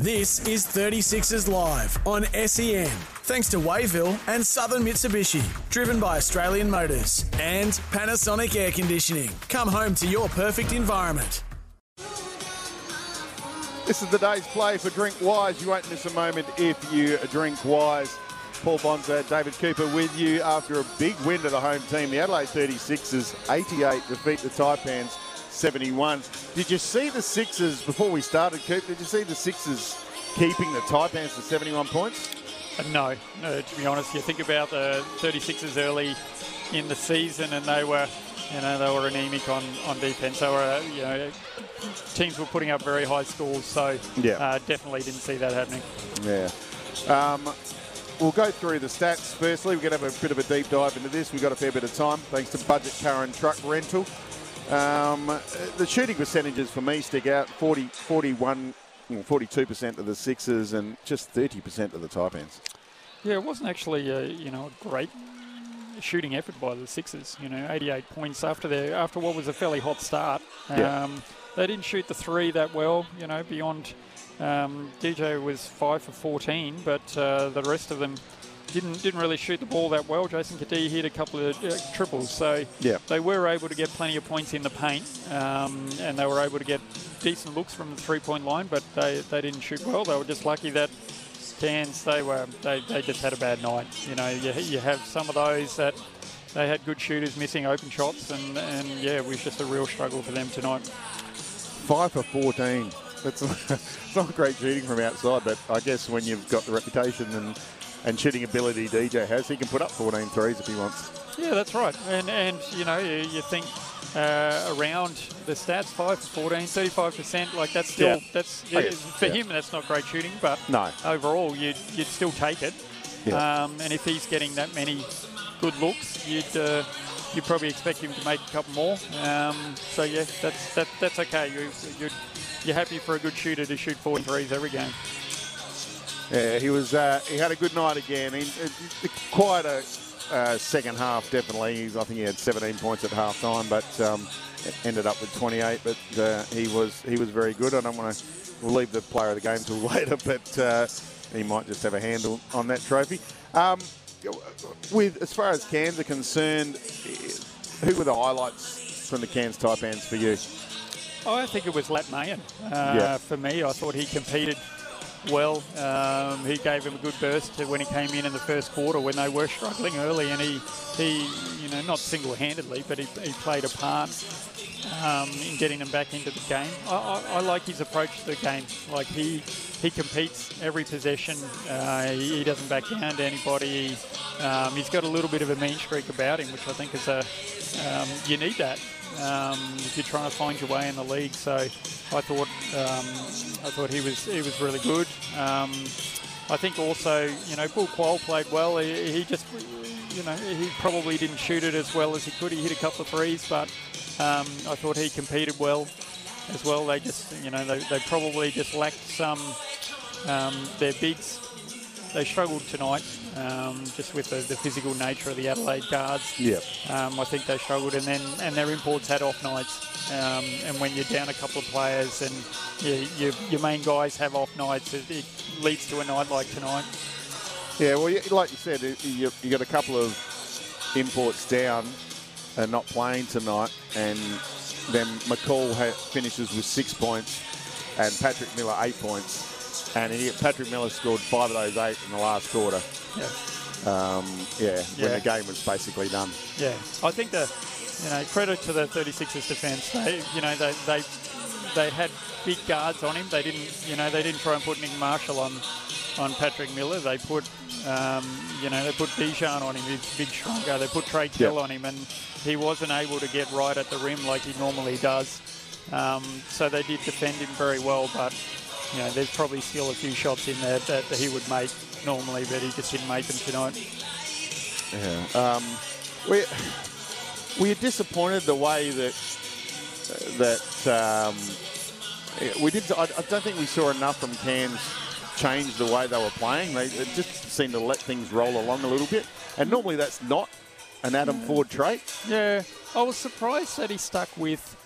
This is 36ers Live on SEN. Thanks to Wayville and Southern Mitsubishi, driven by Australian Motors and Panasonic Air Conditioning. Come home to your perfect environment. This is the day's play for Drink Wise. You won't miss a moment if you drink Wise. Paul Bonsor, David Cooper with you after a big win to the home team. The Adelaide 36ers 88 defeat the Taipans 71. Did you see the Sixers before we started, Coop? Did you see the Sixers keeping the Taipans to 71 points? No, no, to be honest, you think about the 36ers early in the season, and they were, you know, they were anemic on, on defense. They were, uh, you know, teams were putting up very high scores, so Yeah. uh, definitely didn't see that happening. Yeah. Um, we'll go through the stats firstly. We're going to have a bit of a deep dive into this. We've got a fair bit of time thanks to Budget Car and Truck Rental. Um, the shooting percentages for me stick out 40, 41, well, 42% of the sixes and just 30% of the Taipans. Yeah, it wasn't actually, uh, you know, a great shooting effort by the Sixers. You know, 88 points after their after what was a fairly hot start. Yeah. Um, they didn't shoot the three that well. You know, beyond um, DJ was five for 14, but uh, the rest of them didn't didn't really shoot the ball that well. Jason Cadee hit a couple of uh, triples, so Yeah. they were able to get plenty of points in the paint, um, and they were able to get decent looks from the three-point line, but they, they didn't shoot well. They were just lucky that Cairns they were they, they just had a bad night. You know, you, you have some of those that they had good shooters missing open shots, and, and yeah, it was just a real struggle for them tonight. Five for 14. That's it's not great shooting from outside, but I guess when you've got the reputation and, and shooting ability DJ has, he can put up 14 threes if he wants. Yeah, that's right. And and you know you, you think uh, around the stats, five for 14, 35 percent. Like that's still Yeah. that's guess, for yeah. him that's not great shooting, but No. overall you'd you'd still take it. Yeah. Um, and if he's getting that many good looks, you'd uh, you'd probably expect him to make a couple more. Um, so yeah, that's that, that's okay. You you're, you're happy for a good shooter to shoot four threes every game. Yeah, he was. Uh, he had a good night again. He, quite a uh, second half, definitely. He's, I think he had 17 points at half time, but um, ended up with 28. But uh, he was he was very good. I don't want to leave the player of the game till later, but uh, he might just have a handle on that trophy. Um, with as far as Cairns are concerned, who were the highlights from the Cairns Taipans for you? I think it was Lat Mayen. Uh, Yeah. For me, I thought he competed well. Um, he gave him a good burst when he came in in the first quarter when they were struggling early, and he, he you know, not single-handedly, but he, he played a part um, in getting them back into the game. I, I, I like his approach to the game. Like he he competes every possession. Uh, he, he doesn't back down to anybody. Um, he's got a little bit of a mean streak about him, which I think is a um, you need that um, if you're trying to find your way in the league. So I thought um, I thought he was he was really good. Um, I think also you know Bul Kuol played well. He, he just you know he probably didn't shoot it as well as he could. He hit a couple of threes, but um, I thought he competed well as well. They just you know they, they probably just lacked some um, their bigs. They struggled tonight, um, just with the, the physical nature of the Adelaide guards. Yep. Um, I think they struggled, and then and their imports had off nights. Um, and when you're down a couple of players and you, you, your main guys have off nights, it, it leads to a night like tonight. Yeah, well, like you said, you, you you got a couple of imports down and not playing tonight, and then McCall ha- finishes with six points, and Patrick Miller eight points, and Patrick Miller scored five of those eight in the last quarter. Yeah. Um, yeah, when the game was basically done. Yeah, I think the you know credit to the 36ers defense. They you know they they they had big guards on him. They didn't you know they didn't try and put Nick Marshall on on Patrick Miller. They put, um, you know, they put Bijan on him, he's big stronger. They put Trey Yep. on him, and he wasn't able to get right at the rim like he normally does. Um, so they did defend him very well, but you know, there's probably still a few shots in there that, that he would make normally, but he just didn't make them tonight. Yeah. Um, we we are disappointed the way that that um, we did. I, I don't think we saw enough from Cairns change the way they were playing. They, they just seemed to let things roll along a little bit, and normally that's not an Adam Forde trait. Yeah, I was surprised that he stuck with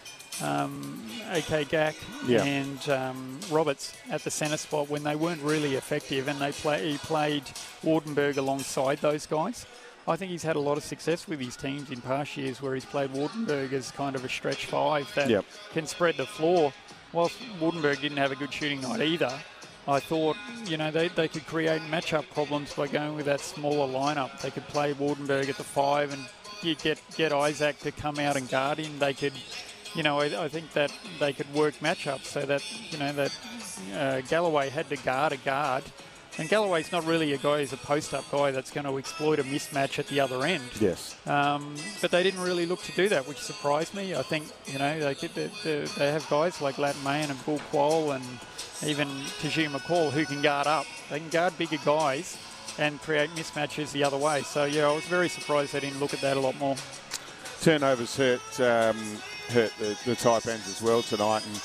um, AK Gak Yeah. and um, Roberts at the centre spot when they weren't really effective, and they play, he played Waardenburg alongside those guys. I think he's had a lot of success with his teams in past years where he's played Waardenburg as kind of a stretch five that Yep. can spread the floor. Whilst Waardenburg didn't have a good shooting night either, I thought, you know, they, they could create matchup problems by going with that smaller lineup. They could play Waardenburg at the five and you get, get Isaac to come out and guard him. They could, you know, I, I think that they could work matchups so that, you know, that uh, Galloway had to guard a guard. And Galloway's not really a guy who's a post-up guy that's going to exploit a mismatch at the other end. Yes. Um, but they didn't really look to do that, which surprised me. I think you know they could, they, they have guys like Lat Mayen and Bul Kuol and even Tahjere McCall who can guard up. They can guard bigger guys and create mismatches the other way. So yeah, I was very surprised they didn't look at that a lot more. Turnovers hurt um, hurt the, the Taipans as well tonight, and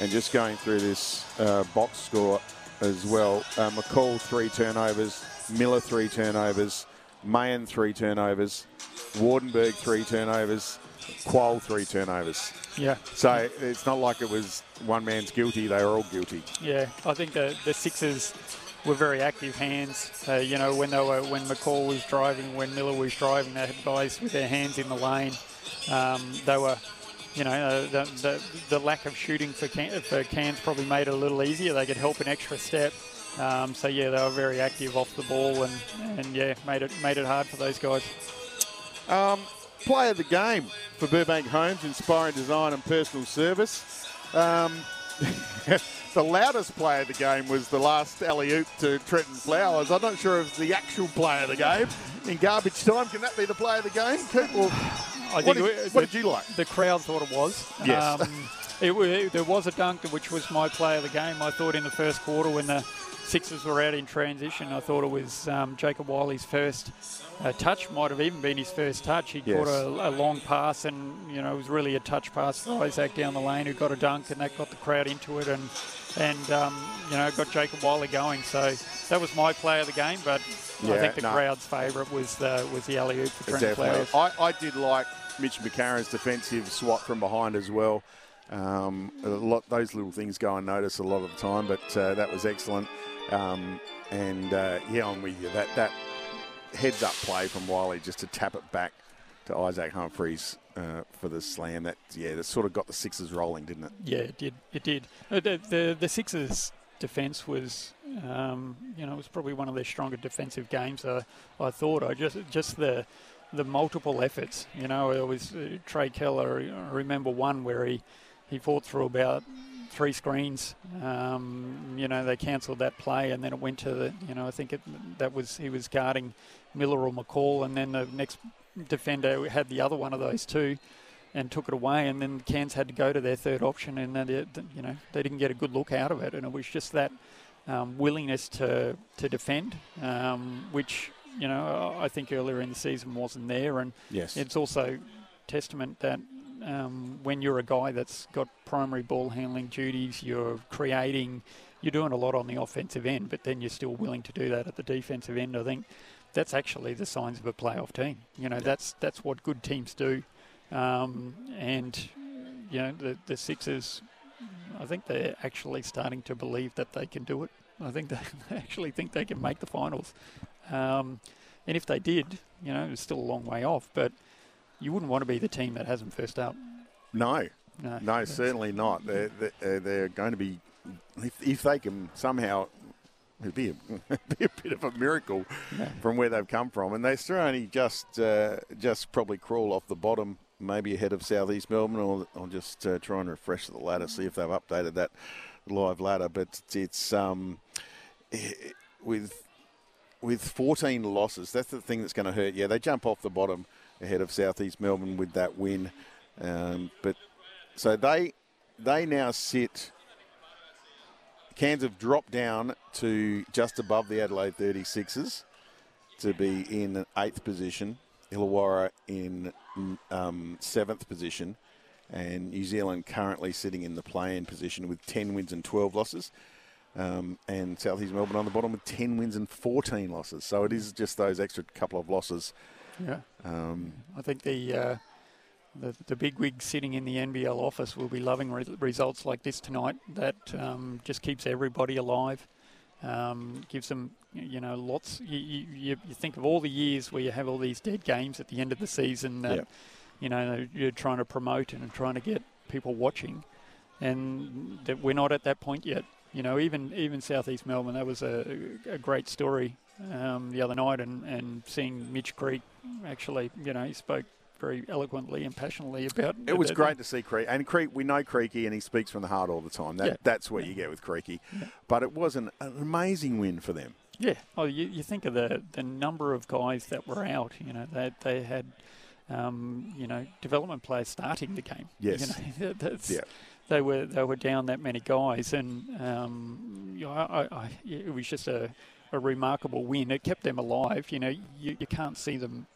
and just going through this uh, box score as well. Uh, McCall three turnovers, Miller three turnovers, Mayen three turnovers, Waardenburg three turnovers, Kuol three turnovers. Yeah, So it's not like it was one man's guilty; they were all guilty. yeah. I think the the Sixers were very active hands. Uh, you know, when they were when McCall was driving, when Miller was driving, they had guys with their hands in the lane. Um, they were, you know, uh, the, the, the lack of shooting for, Can- for Cairns probably made it a little easier. They could help an extra step. Um, so yeah, they were very active off the ball and, and yeah, made it made it hard for those guys. Um, play of the game for Burbank Homes, inspiring design and personal service. The loudest play of the game was the last alley oop to Trenton Flowers. I'm not sure if it's the actual play of the game. In garbage time, can that be the play of the game? Coop, or I what, think did, it- what the- did you like? The crowd thought it was. Yes. Um, it, wa- there was a dunk, which was my play of the game. I thought in the first quarter when the Sixers were out in transition, I thought it was um, Jacob Wiley's first uh, touch. Might have even been his first touch. He Yes. caught a, a long pass, and you know it was really a touch pass for Isaac down the lane, who got a dunk, and that got the crowd into it, and and um, you know got Jacob Wiley going. So that was my play of the game, but I think the no. crowd's favourite was the was the alley oop for Trent. Flowers. I, I did like Mitch McCarron's defensive swat from behind as well. Um, lot those little things go unnoticed a lot of the time, but uh, that was excellent. Um, and uh, yeah, I'm with you. That that heads up play from Wiley just to tap it back to Isaac Humphries uh, for the slam. That yeah, that sort of got the Sixers rolling, didn't it? Yeah, it did. It did. The the, the Sixers' defence was, um, you know, it was probably one of their stronger defensive games. Uh, I thought. I just just the the multiple efforts. You know, it was uh, Trey Kell. I remember one where he he fought through about three screens. Um, you know, they cancelled that play, and then it went to the. You know, I think it, that was he was guarding Miller or McCall, and then the next defender had the other one of those two and took it away, and then Cairns had to go to their third option, and then they, you know they didn't get a good look out of it, and it was just that um, willingness to to defend, um, which you know I think earlier in the season wasn't there, and Yes. it's also testament that um, when you're a guy that's got primary ball handling duties, you're creating, you're doing a lot on the offensive end, but then you're still willing to do that at the defensive end. I think that's actually the signs of a playoff team. You know, that's that's what good teams do. Um, and you know, the the Sixers, I think they're actually starting to believe that they can do it. I think they, they actually think they can make the finals. Um, and if they did, you know, it's still a long way off, but you wouldn't want to be the team that has them first up. No, No, no, certainly not. They're, they're, they're going to be, if, if they can somehow, it'd be a, be a bit of a miracle from where they've come from. And they still only just uh, just probably crawl off the bottom, maybe ahead of Southeast Melbourne, or, or just uh, try and refresh the ladder, see if they've updated that live ladder. But it's um, with with 14 losses, that's the thing that's going to hurt. Yeah, they jump off the bottom ahead of Southeast Melbourne with that win, um, but so they they now sit. Cairns have dropped down to just above the Adelaide 36ers to be in eighth position. Illawarra in um, seventh position, and New Zealand currently sitting in the play-in position with 10 wins and 12 losses. Um, and Southeast Melbourne on the bottom with 10 wins and 14 losses. So it is just those extra couple of losses. Yeah. Um, I think the, uh, the the big wig sitting in the NBL office will be loving re- results like this tonight. That um, just keeps everybody alive. Um, gives them, you know, lots. You, you, you, think of all the years where you have all these dead games at the end of the season that, yep. you know, you're trying to promote and trying to get people watching, and that we're not at that point yet you know, even even Southeast Melbourne, that was a, a great story um, the other night, and, and seeing Mitch Creek actually, you know, he spoke very eloquently and passionately about. It was great to see Creek, and Creek. We know Creaky, and he speaks from the heart all the time. That, yeah. That's what yeah. you get with Creaky. Yeah. But it was an, an, amazing win for them. Yeah. Oh, you, you think of the the number of guys that were out. You know, they they had. Um, you know, development players starting the game. Yes. You know, that's, yeah they were they were down that many guys, and um, you know, I, I, it was just a, a remarkable win. It kept them alive. You know, you, you can't see them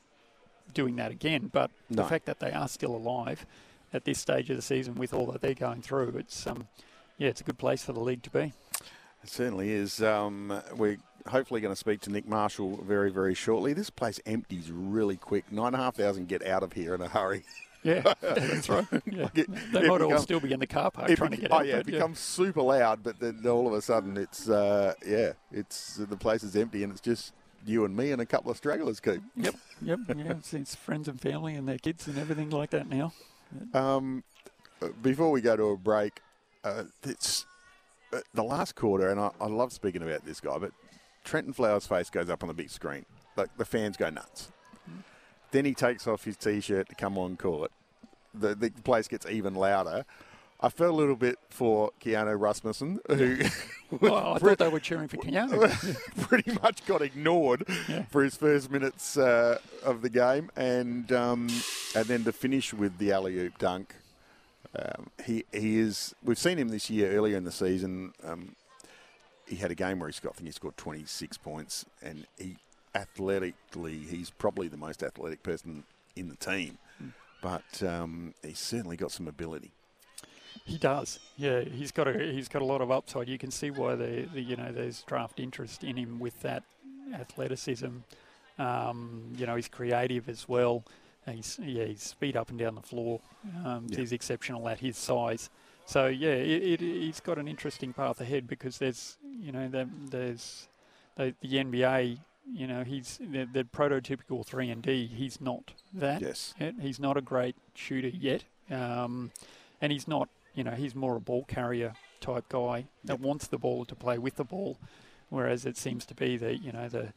doing that again, but no. the fact that they are still alive at this stage of the season with all that they're going through, it's um, yeah, it's a good place for the league to be. It certainly is. Um, we're hopefully going to speak to Nick Marshall very, very shortly. This place empties really quick. Nine and a half thousand get out of here in a hurry. Yeah, that's right. Yeah. it, they might all still be in the car park trying to get oh, out. Oh yeah, it becomes super loud, but then all of a sudden it's uh, yeah, it's the place is empty and it's just you and me and a couple of stragglers keep. Yep, yep, yeah. It's, it's, friends and family and their kids and everything like that now. Um, before we go to a break, uh, it's uh, the last quarter, and I, I love speaking about this guy, but Trenton Flowers' face goes up on the big screen. Like the fans go nuts. Then he takes off his t-shirt to come on court. The, the place gets even louder. I felt a little bit for Keanu Rasmussen, who well, I thought they were cheering for Keanu. pretty much got ignored yeah. for his first minutes uh, of the game, and um, and then to finish with the alley oop dunk. Um, he he is. We've seen him this year earlier in the season. Um, he had a game where he scored. I think he scored 26 points, and he athletically, he's probably the most athletic person in the team. Mm. But um, he's certainly got some ability. He does. Yeah, he's got a he's got a lot of upside. You can see why the, the you know there's draft interest in him with that athleticism. Um, you know, he's creative as well. He's yeah, he's speed up and down the floor. Um, yeah. He's exceptional at his size. So yeah, it, it, he's got an interesting path ahead because there's you know the, there's the, the NBA you know, he's the, the prototypical three and D. He's not that. Yes. Yet. He's not a great shooter yet, um, and he's not. You know, he's more a ball carrier type guy that yep. wants the ball to play with the ball, whereas it seems to be that you know the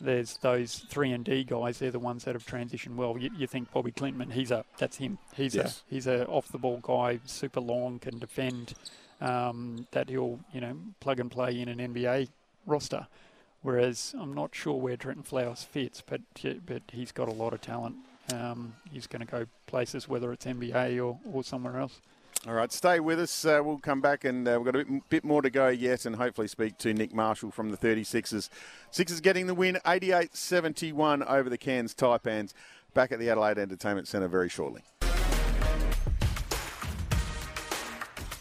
there's those three and D guys. They're the ones that have transitioned well. You, you think Bobby Klintman? He's a that's him. He's yes. a he's a off the ball guy, super long, can defend. Um, that he'll you know plug and play in an NBA roster. Whereas I'm not sure where Trenton Flowers fits, but but he's got a lot of talent. Um, he's going to go places, whether it's NBA or, or somewhere else. All right, stay with us. Uh, we'll come back and uh, we've got a bit, bit, more to go yet and hopefully speak to Nick Marshall from the 36ers. Sixers getting the win 88 71 over the Cairns Taipans. Back at the Adelaide Entertainment Centre very shortly.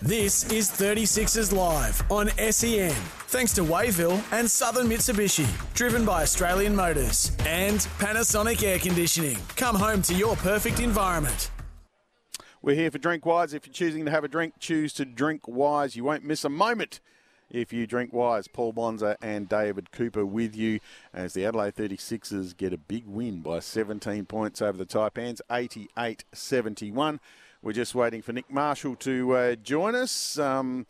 This is 36ers Live on SEN. Thanks to Wayville and Southern Mitsubishi. Driven by Australian Motors and Panasonic Air Conditioning. Come home to your perfect environment. We're here for Drink Wise. If you're choosing to have a drink, choose to drink wise. You won't miss a moment if you drink wise. Paul Bonsor and David Cooper with you as the Adelaide 36ers get a big win by 17 points over the Taipans, 88 71. We're just waiting for Nick Marshall to uh, join us. Um,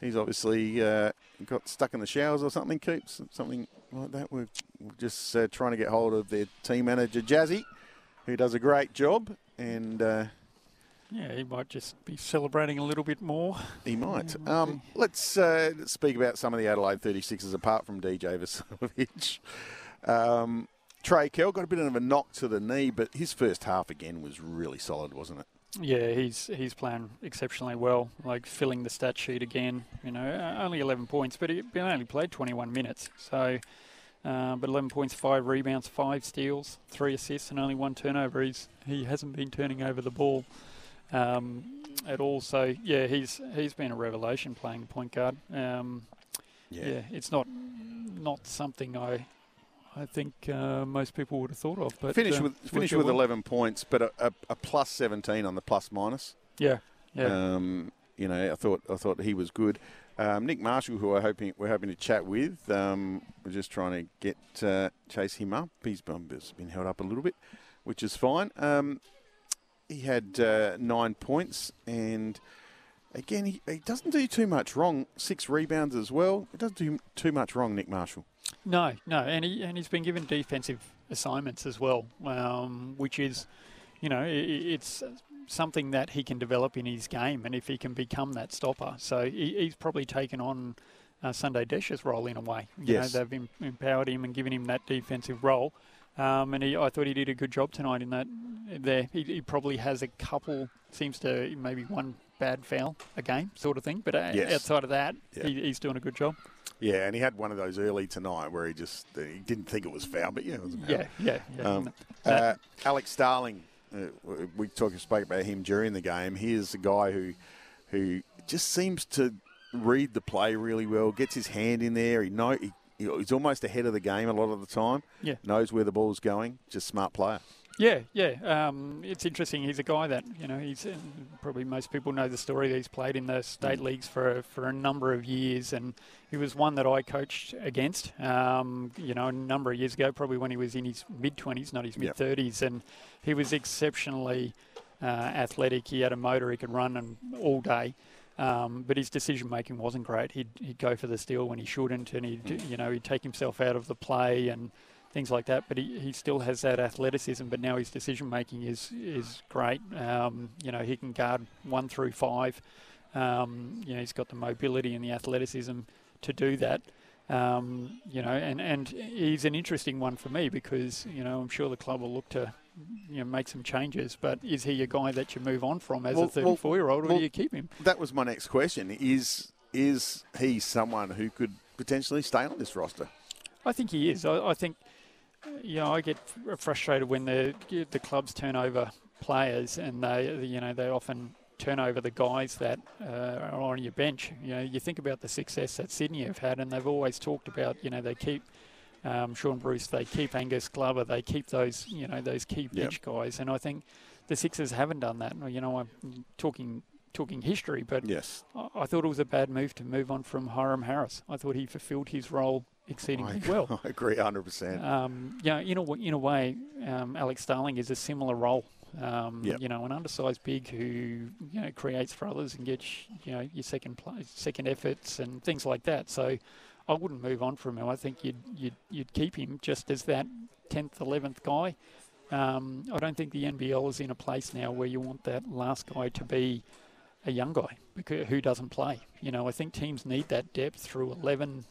he's obviously uh, got stuck in the showers or something, keeps something like that. We're just uh, trying to get hold of their team manager, Jazzy, who does a great job. And uh, Yeah, he might just be celebrating a little bit more. He might. Um, let's uh, speak about some of the Adelaide 36ers apart from DJ Vasiljevic. Um, Trey Kell got a bit of a knock to the knee, but his first half again was really solid, wasn't it? Yeah, he's he's playing exceptionally well, like filling the stat sheet again. You know, only 11 points, but he only played 21 minutes. So, uh, but 11 points, five rebounds, five steals, three assists, and only one turnover. He's he hasn't been turning over the ball um, at all. So yeah, he's he's been a revelation playing point guard. Um, yeah. yeah, it's not not something I I think uh, most people would have thought of. But finish uh, with finish with 11 points, but a, a, a plus 17 on the plus minus. Yeah, yeah. Um, you know, I thought I thought he was good. Um, Nick Marshall, who we're hoping we're hoping to chat with, um, we're just trying to get uh, chase him up. He's been, been held up a little bit, which is fine. Um, he had uh, nine points, and again, he, he doesn't do too much wrong. Six rebounds as well. He doesn't do too much wrong, Nick Marshall. No, no, and he and he's been given defensive assignments as well, um, which is, you know, it, it's something that he can develop in his game, and if he can become that stopper, so he, he's probably taken on uh, Sunday Dech's role in a way. You yes. know, they've em- empowered him and given him that defensive role. Um, and he, I thought he did a good job tonight in that. There, he, he, probably has a couple. Seems to maybe one bad foul a game, sort of thing. But uh, yes. outside of that, yeah. he, he's doing a good job. Yeah, and he had one of those early tonight where he just he didn't think it was foul, but yeah, it was foul. Yeah, yeah, yeah. Um, uh, Alex Starling, uh, we talked spoke about him during the game. He is a guy who who just seems to read the play really well. Gets his hand in there. He know he, he's almost ahead of the game a lot of the time. Yeah, knows where the ball's going. Just smart player. Yeah, yeah. Um, it's interesting. He's a guy that you know. He's uh, probably most people know the story that he's played in the state mm. leagues for for a number of years, and he was one that I coached against. Um, you know, a number of years ago, probably when he was in his mid twenties, not his mid thirties, yep. and he was exceptionally uh, athletic. He had a motor. He could run and all day. Um, but his decision making wasn't great. He'd, he'd go for the steal when he shouldn't, and he'd mm. you know he'd take himself out of the play and things like that. But he, he still has that athleticism. But now his decision making is is great. Um, you know, he can guard one through five. Um, you know, he's got the mobility and the athleticism to do that. Um, you know, and, and he's an interesting one for me because, you know, I'm sure the club will look to, you know, make some changes. But is he a guy that you move on from as well, a 34 year old, or well, do you keep him? That was my next question. Is is he someone who could potentially stay on this roster? I think he is. I, I think know, I get frustrated when the the clubs turn over players, and they, you know, they often turn over the guys that uh, are on your bench. You know, you think about the success that Sydney have had, and they've always talked about, you know, they keep um, Shaun Bruce, they keep Angus Glover, they keep those, you know, those key bench yep. guys, and I think the Sixers haven't done that. You know, I'm talking talking history, but yes, I, I thought it was a bad move to move on from Hiram Harris. I thought he fulfilled his role exceedingly I, well. I agree 100%. Um, yeah, in a, in a way, um, Alex Starling is a similar role. Um, yep. You know, an undersized big who you know creates for others and gets you know your second play, second efforts and things like that. So I wouldn't move on from him. I think you'd you'd, you'd keep him just as that tenth, eleventh guy. Um, I don't think the NBL is in a place now where you want that last guy to be a young guy because, who doesn't play. You know, I think teams need that depth through 11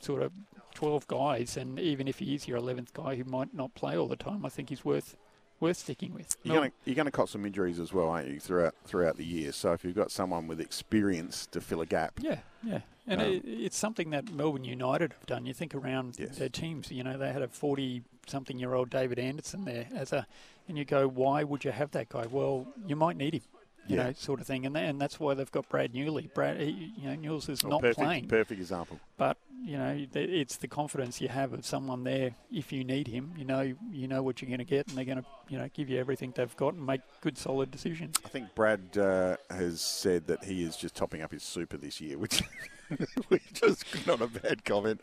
sort of 12 guys, and even if he is your 11th guy who might not play all the time, I think he's worth worth sticking with. You're going to cop some injuries as well, aren't you, throughout throughout the year? So if you've got someone with experience to fill a gap, yeah, yeah, and um, it, it's something that Melbourne United have done. You think around yes. their teams, you know, they had a 40 something year old David Anderson there as a, and you go, why would you have that guy? Well, you might need him you yeah. know, sort of thing. And and that's why they've got Brad Newley. Brad, you know, Newley's is not perfect, playing. Perfect example. But you know, it's the confidence you have of someone there. If you need him, you know, you know what you're going to get, and they're going to, you know, give you everything they've got and make good, solid decisions. I think Brad uh, has said that he is just topping up his super this year, which. which is not a bad comment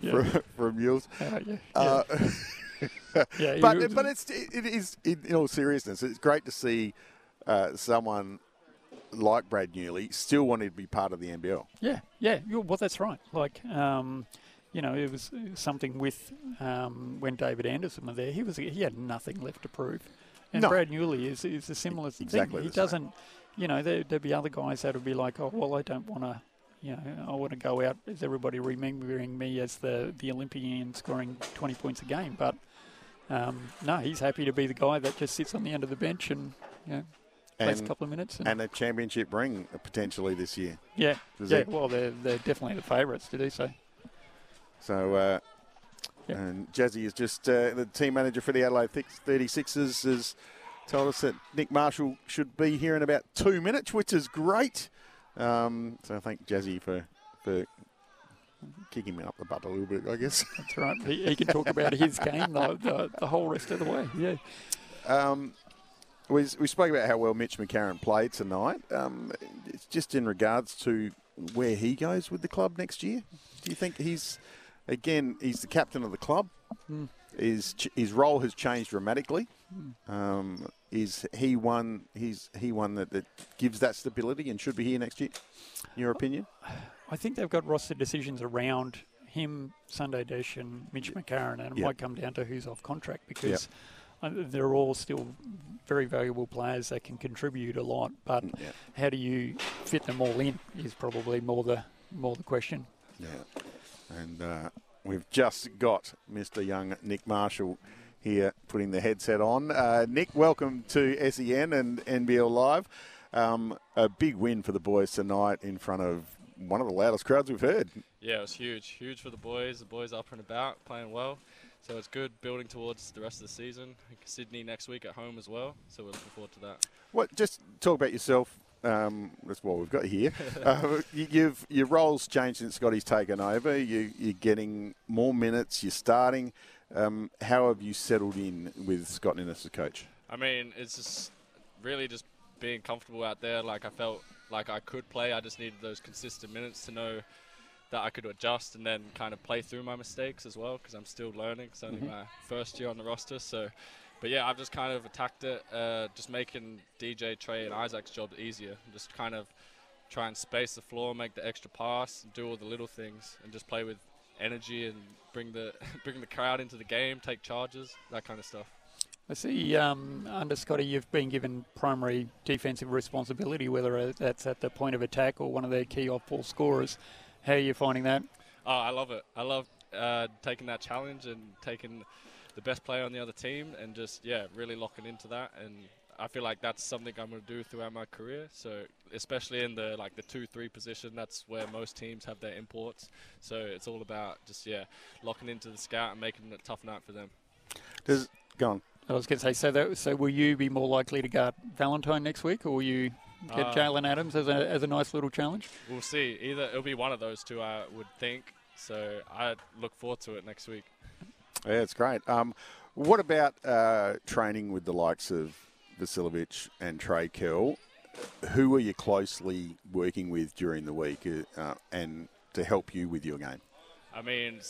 yeah. from, from Mules. Uh, yeah. Uh, yeah, but but it's it is in all seriousness, it's great to see uh, someone like Brad Newley still wanted to be part of the NBL. Yeah, yeah. Well, that's right. Like, um, you know, it was something with um, when David Anderson was there. He was he had nothing left to prove, and no. Brad Newley is is a similar exactly thing. He doesn't. you know, there, there'd be other guys that would be like, oh, well, I don't want to, you know, I want to go out as everybody remembering me as the, the Olympian scoring 20 points a game. But um, no, he's happy to be the guy that just sits on the end of the bench and, you know, plays a couple of minutes. And, and a championship ring potentially this year. Yeah, yeah. It? Well, they're, they're definitely the favourites to do so. So, uh, yep. and Jazzy is just uh, the team manager for the Adelaide 36ers has told us that Nick Marshall should be here in about two minutes, which is great. Um, so I thank Jazzy for for kicking me up the butt a little bit, I guess. That's right. He, he can talk about his game the, the, the, whole rest of the way. Yeah. Um, we, we spoke about how well Mitch McCarron played tonight. Um, it's just in regards to where he goes with the club next year. Do you think he's, again, he's the captain of the club? Mm. His, his role has changed dramatically. Mm. Um, is he one? He's he one that, that gives that stability and should be here next year. In your opinion? I think they've got roster decisions around him, Sunday Dech, and Mitch McCarron, and it might come down to who's off contract because. They're all still very valuable players that can contribute a lot. But yep. how do you fit them all in is probably more the more the question. Yeah, and uh, we've just got Mr. Young Nick Marshall here putting the headset on. Uh, Nick, welcome to SEN and NBL Live. Um, a big win for the boys tonight in front of one of the loudest crowds we've heard. Yeah, it was huge. Huge for the boys. The boys up and about, playing well. So it's good building towards the rest of the season. Sydney next week at home as well. So we're looking forward to that. What? Just talk about yourself. Um, that's what we've got here. uh, you've your roles changed since Scotty's taken over. You, you're getting more minutes. You're starting. Um, how have you settled in with Scott Ninnis as coach? I mean, it's just really just being comfortable out there. Like I felt like I could play. I just needed those consistent minutes to know that I could adjust and then kind of play through my mistakes as well because I'm still learning. It's only mm-hmm. my first year on the roster, so. But yeah, I've just kind of attacked it, uh, just making DJ, Trey, and Isaac's job easier. Just kind of try and space the floor, make the extra pass, do all the little things, and just play with energy and bring the bring the crowd into the game, take charges, that kind of stuff. I see um, under Scotty, you've been given primary defensive responsibility, whether that's at the point of attack or one of their key off-ball scorers. How are you finding that? Oh, I love it. I love uh, taking that challenge and taking the best player on the other team and just yeah, really locking into that. And I feel like that's something I'm going to do throughout my career. So especially in the like the two three position, that's where most teams have their imports. So it's all about just yeah, locking into the scout and making it a tough night for them. Does go on. I was going to say, so that, so will you be more likely to guard Valentine next week, or will you get uh, Jalen Adams as a as a nice little challenge? We'll see. Either it'll be one of those two, I would think. So I look forward to it next week. Yeah, it's great. Um, what about uh, training with the likes of Vasiljevic and Trey Kell, who are you closely working with during the week uh, and to help you with your game? I mean,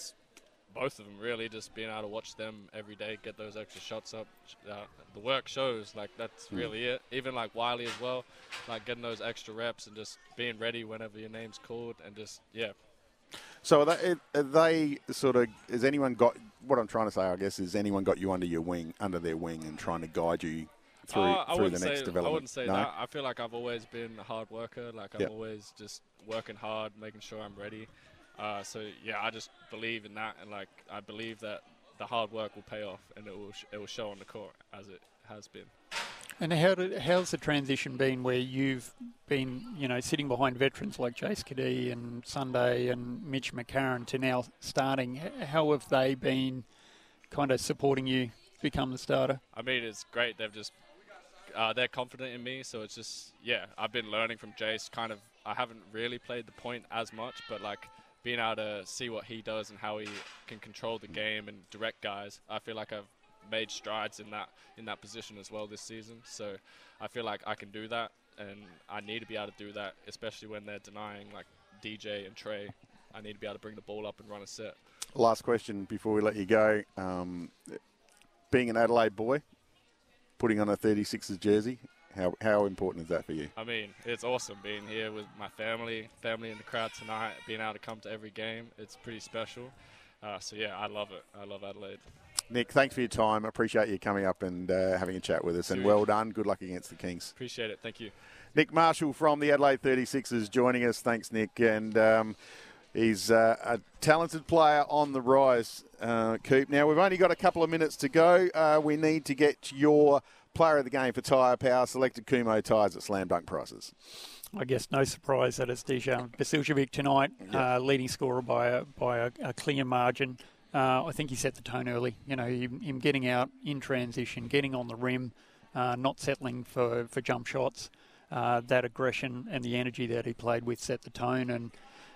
both of them really, just being able to watch them every day, get those extra shots up. Uh, the work shows, like that's mm. really it. Even like Wiley as well, like getting those extra reps and just being ready whenever your name's called, and just yeah. So are they, are they sort of? Has anyone got what I'm trying to say? I guess is anyone got you under your wing, under their wing, and trying to guide you through, uh, through the next say, development? I wouldn't say no? that. I feel like I've always been a hard worker. Like I'm yep. always just working hard, making sure I'm ready. Uh, so yeah, I just believe in that, and like I believe that the hard work will pay off, and it will sh- it will show on the court as it has been. And how did, how's the transition been where you've been, you know, sitting behind veterans like Jace Cadee and Sunday and Mitch McCarron to now starting? How have they been kind of supporting you become the starter? I mean, it's great. They've just uh, they're confident in me, so it's just yeah. I've been learning from Jace. Kind of, I haven't really played the point as much, but like being able to see what he does and how he can control the game and direct guys, I feel like I've made strides in that in that position as well this season. So I feel like I can do that, and I need to be able to do that, especially when they're denying like DJ and Trey. I need to be able to bring the ball up and run a set. Last question before we let you go. Um, being an Adelaide boy, putting on a 36ers jersey, how, how important is that for you? I mean, it's awesome being here with my family, family in the crowd tonight, being able to come to every game. It's pretty special. Uh, so, yeah, I love it. I love Adelaide. Nick, thanks for your time. Appreciate you coming up and uh, having a chat with us. And well done. Good luck against the Kings. Appreciate it. Thank you. Nick Marshall from the Adelaide 36ers joining us. Thanks, Nick. And um, he's uh, a talented player on the rise, uh, Coop. Now, we've only got a couple of minutes to go. Uh, we need to get your player of the game for tyre power selected Kumho tyres at slam dunk prices. I guess no surprise that it's Dejan Vasiljevic tonight, uh, leading scorer by a, by a, a clear margin. Uh, I think he set the tone early. You know, him, him getting out in transition, getting on the rim, uh, not settling for, for jump shots. Uh, that aggression and the energy that he played with set the tone, and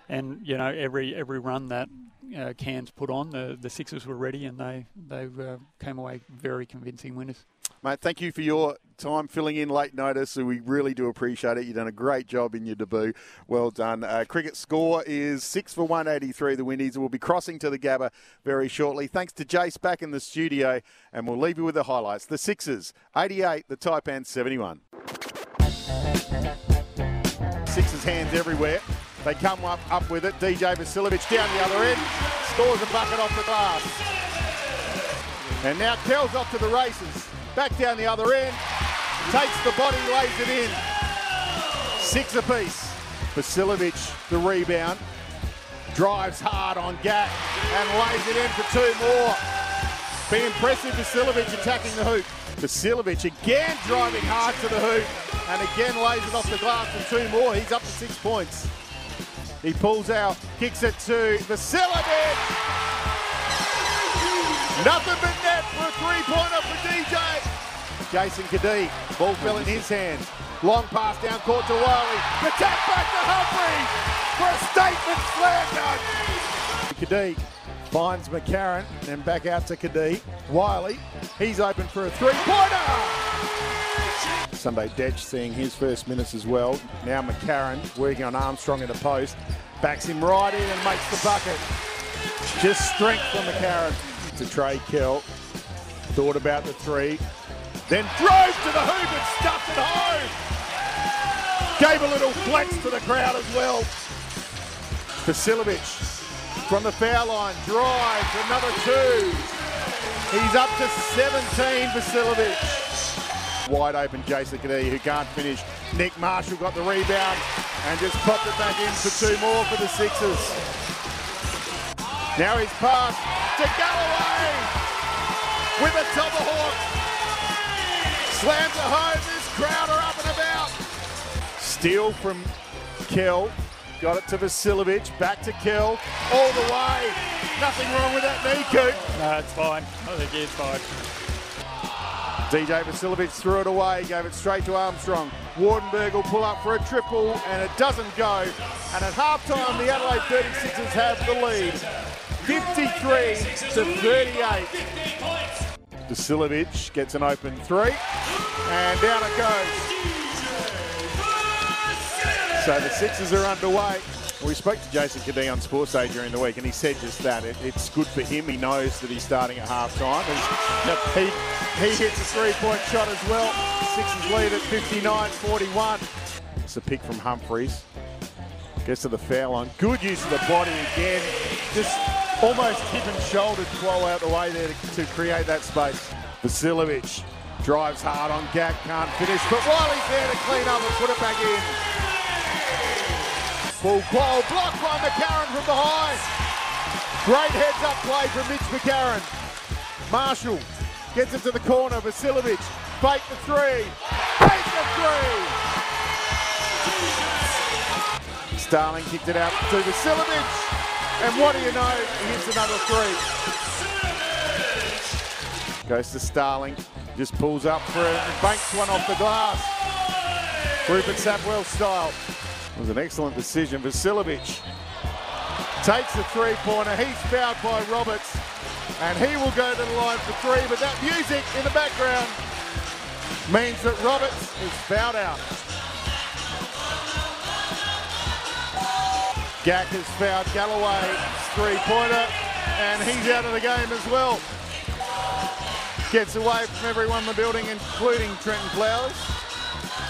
and you know every every run that uh, Cairns put on, the the Sixers were ready, and they they uh, came away very convincing winners. Mate, thank you for your time filling in late notice. We really do appreciate it. You've done a great job in your debut. Well done. Uh, cricket score is 6 for 183. The Windies will be crossing to the Gabba very shortly. Thanks to Jace back in the studio, and we'll leave you with the highlights. The Sixers, 88, the Taipans, 71. Sixers hands everywhere. They come up, up with it. DJ Vasiljevic down the other end. Scores a bucket off the glass. And now Kell's off to the races. Back down the other end. Takes the body, lays it in. Six apiece. Vasiljevic, the rebound. Drives hard on Gak and lays it in for two more. Be impressive, Vasiljevic attacking the hoop. Vasiljevic again driving hard to the hoop and again lays it off the glass for two more. He's up to six points. He pulls out, kicks it to Vasiljevic. Nothing but net for a three-pointer for DJ. Jason Cadee, ball fell in his hands. Long pass down court to Wiley. The tap back to Humphrey for a statement slam dunk. Cadee finds McCarron and back out to Cadee. Wiley, he's open for a three-pointer. Sunday Dech seeing his first minutes as well. Now McCarron working on Armstrong in the post. Backs him right in and makes the bucket. Just strength from McCarron. To Trey Kell. Thought about the three. Then drove to the hoop and stuffed it home. Gave a little flex to the crowd as well. Vasiljevic from the foul line. Drives another two. He's up to 17, Vasiljevic. Wide open Jason Cadee who can't finish. Nick Marshall got the rebound and just popped it back in for two more for the Sixers. Now he's passed to Galloway with a tomahawk. Slams it home. This crowd are up and about. Steal from Kell. Got it to Vasiljevic. Back to Kell. All the way. Nothing wrong with that knee, Coop. No, it's fine. I think it's fine. DJ Vasiljevic threw it away, gave it straight to Armstrong. Waardenburg will pull up for a triple, and it doesn't go. And at halftime, the Adelaide 36ers have the lead. 53 to 38. Vasiljevic gets an open three, and down it goes. So the Sixers are underway. We spoke to Jason Cadee on Sports Day during the week, and he said just that. It, it's good for him. He knows that he's starting at half time. He, he hits a three-point shot as well. Sixers lead at 59-41. It's a pick from Humphries. Gets to the foul line. Good use of the body again. Just almost hip and shouldered Kuol out the way there to, to create that space. Vasiljevic drives hard on Gak, can't finish, but Wiley's there to clean up and put it back in. Bul Kuol blocked by McCarron from behind. Great heads up play from Mitch McCarron. Marshall gets it to the corner. Vasiljevic fake the three. Fake the three. Starling kicked it out to Vasiljevic. And what do you know? He hits another three. Goes to Starling. Just pulls up for it and banks one off the glass. Rupert Sapwell style. It was an excellent decision. Vasiljevic takes the three-pointer. He's fouled by Roberts. And he will go to the line for three. But that music in the background means that Roberts is fouled out. Gak has fouled Galloway, three-pointer, and he's out of the game as well. Gets away from everyone in the building, including Trenton Flowers.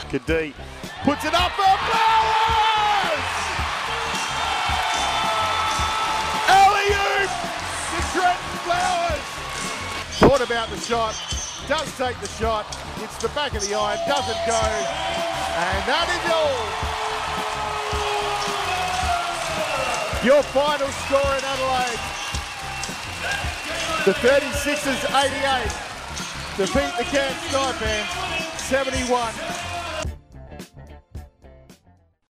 Cadee puts it up for Flowers! Alley-oop to Trenton Flowers! Thought about the shot, does take the shot, hits the back of the eye, doesn't go. And that is all. Your final score in Adelaide. The 36ers 88 defeat the Cairns Taipans 71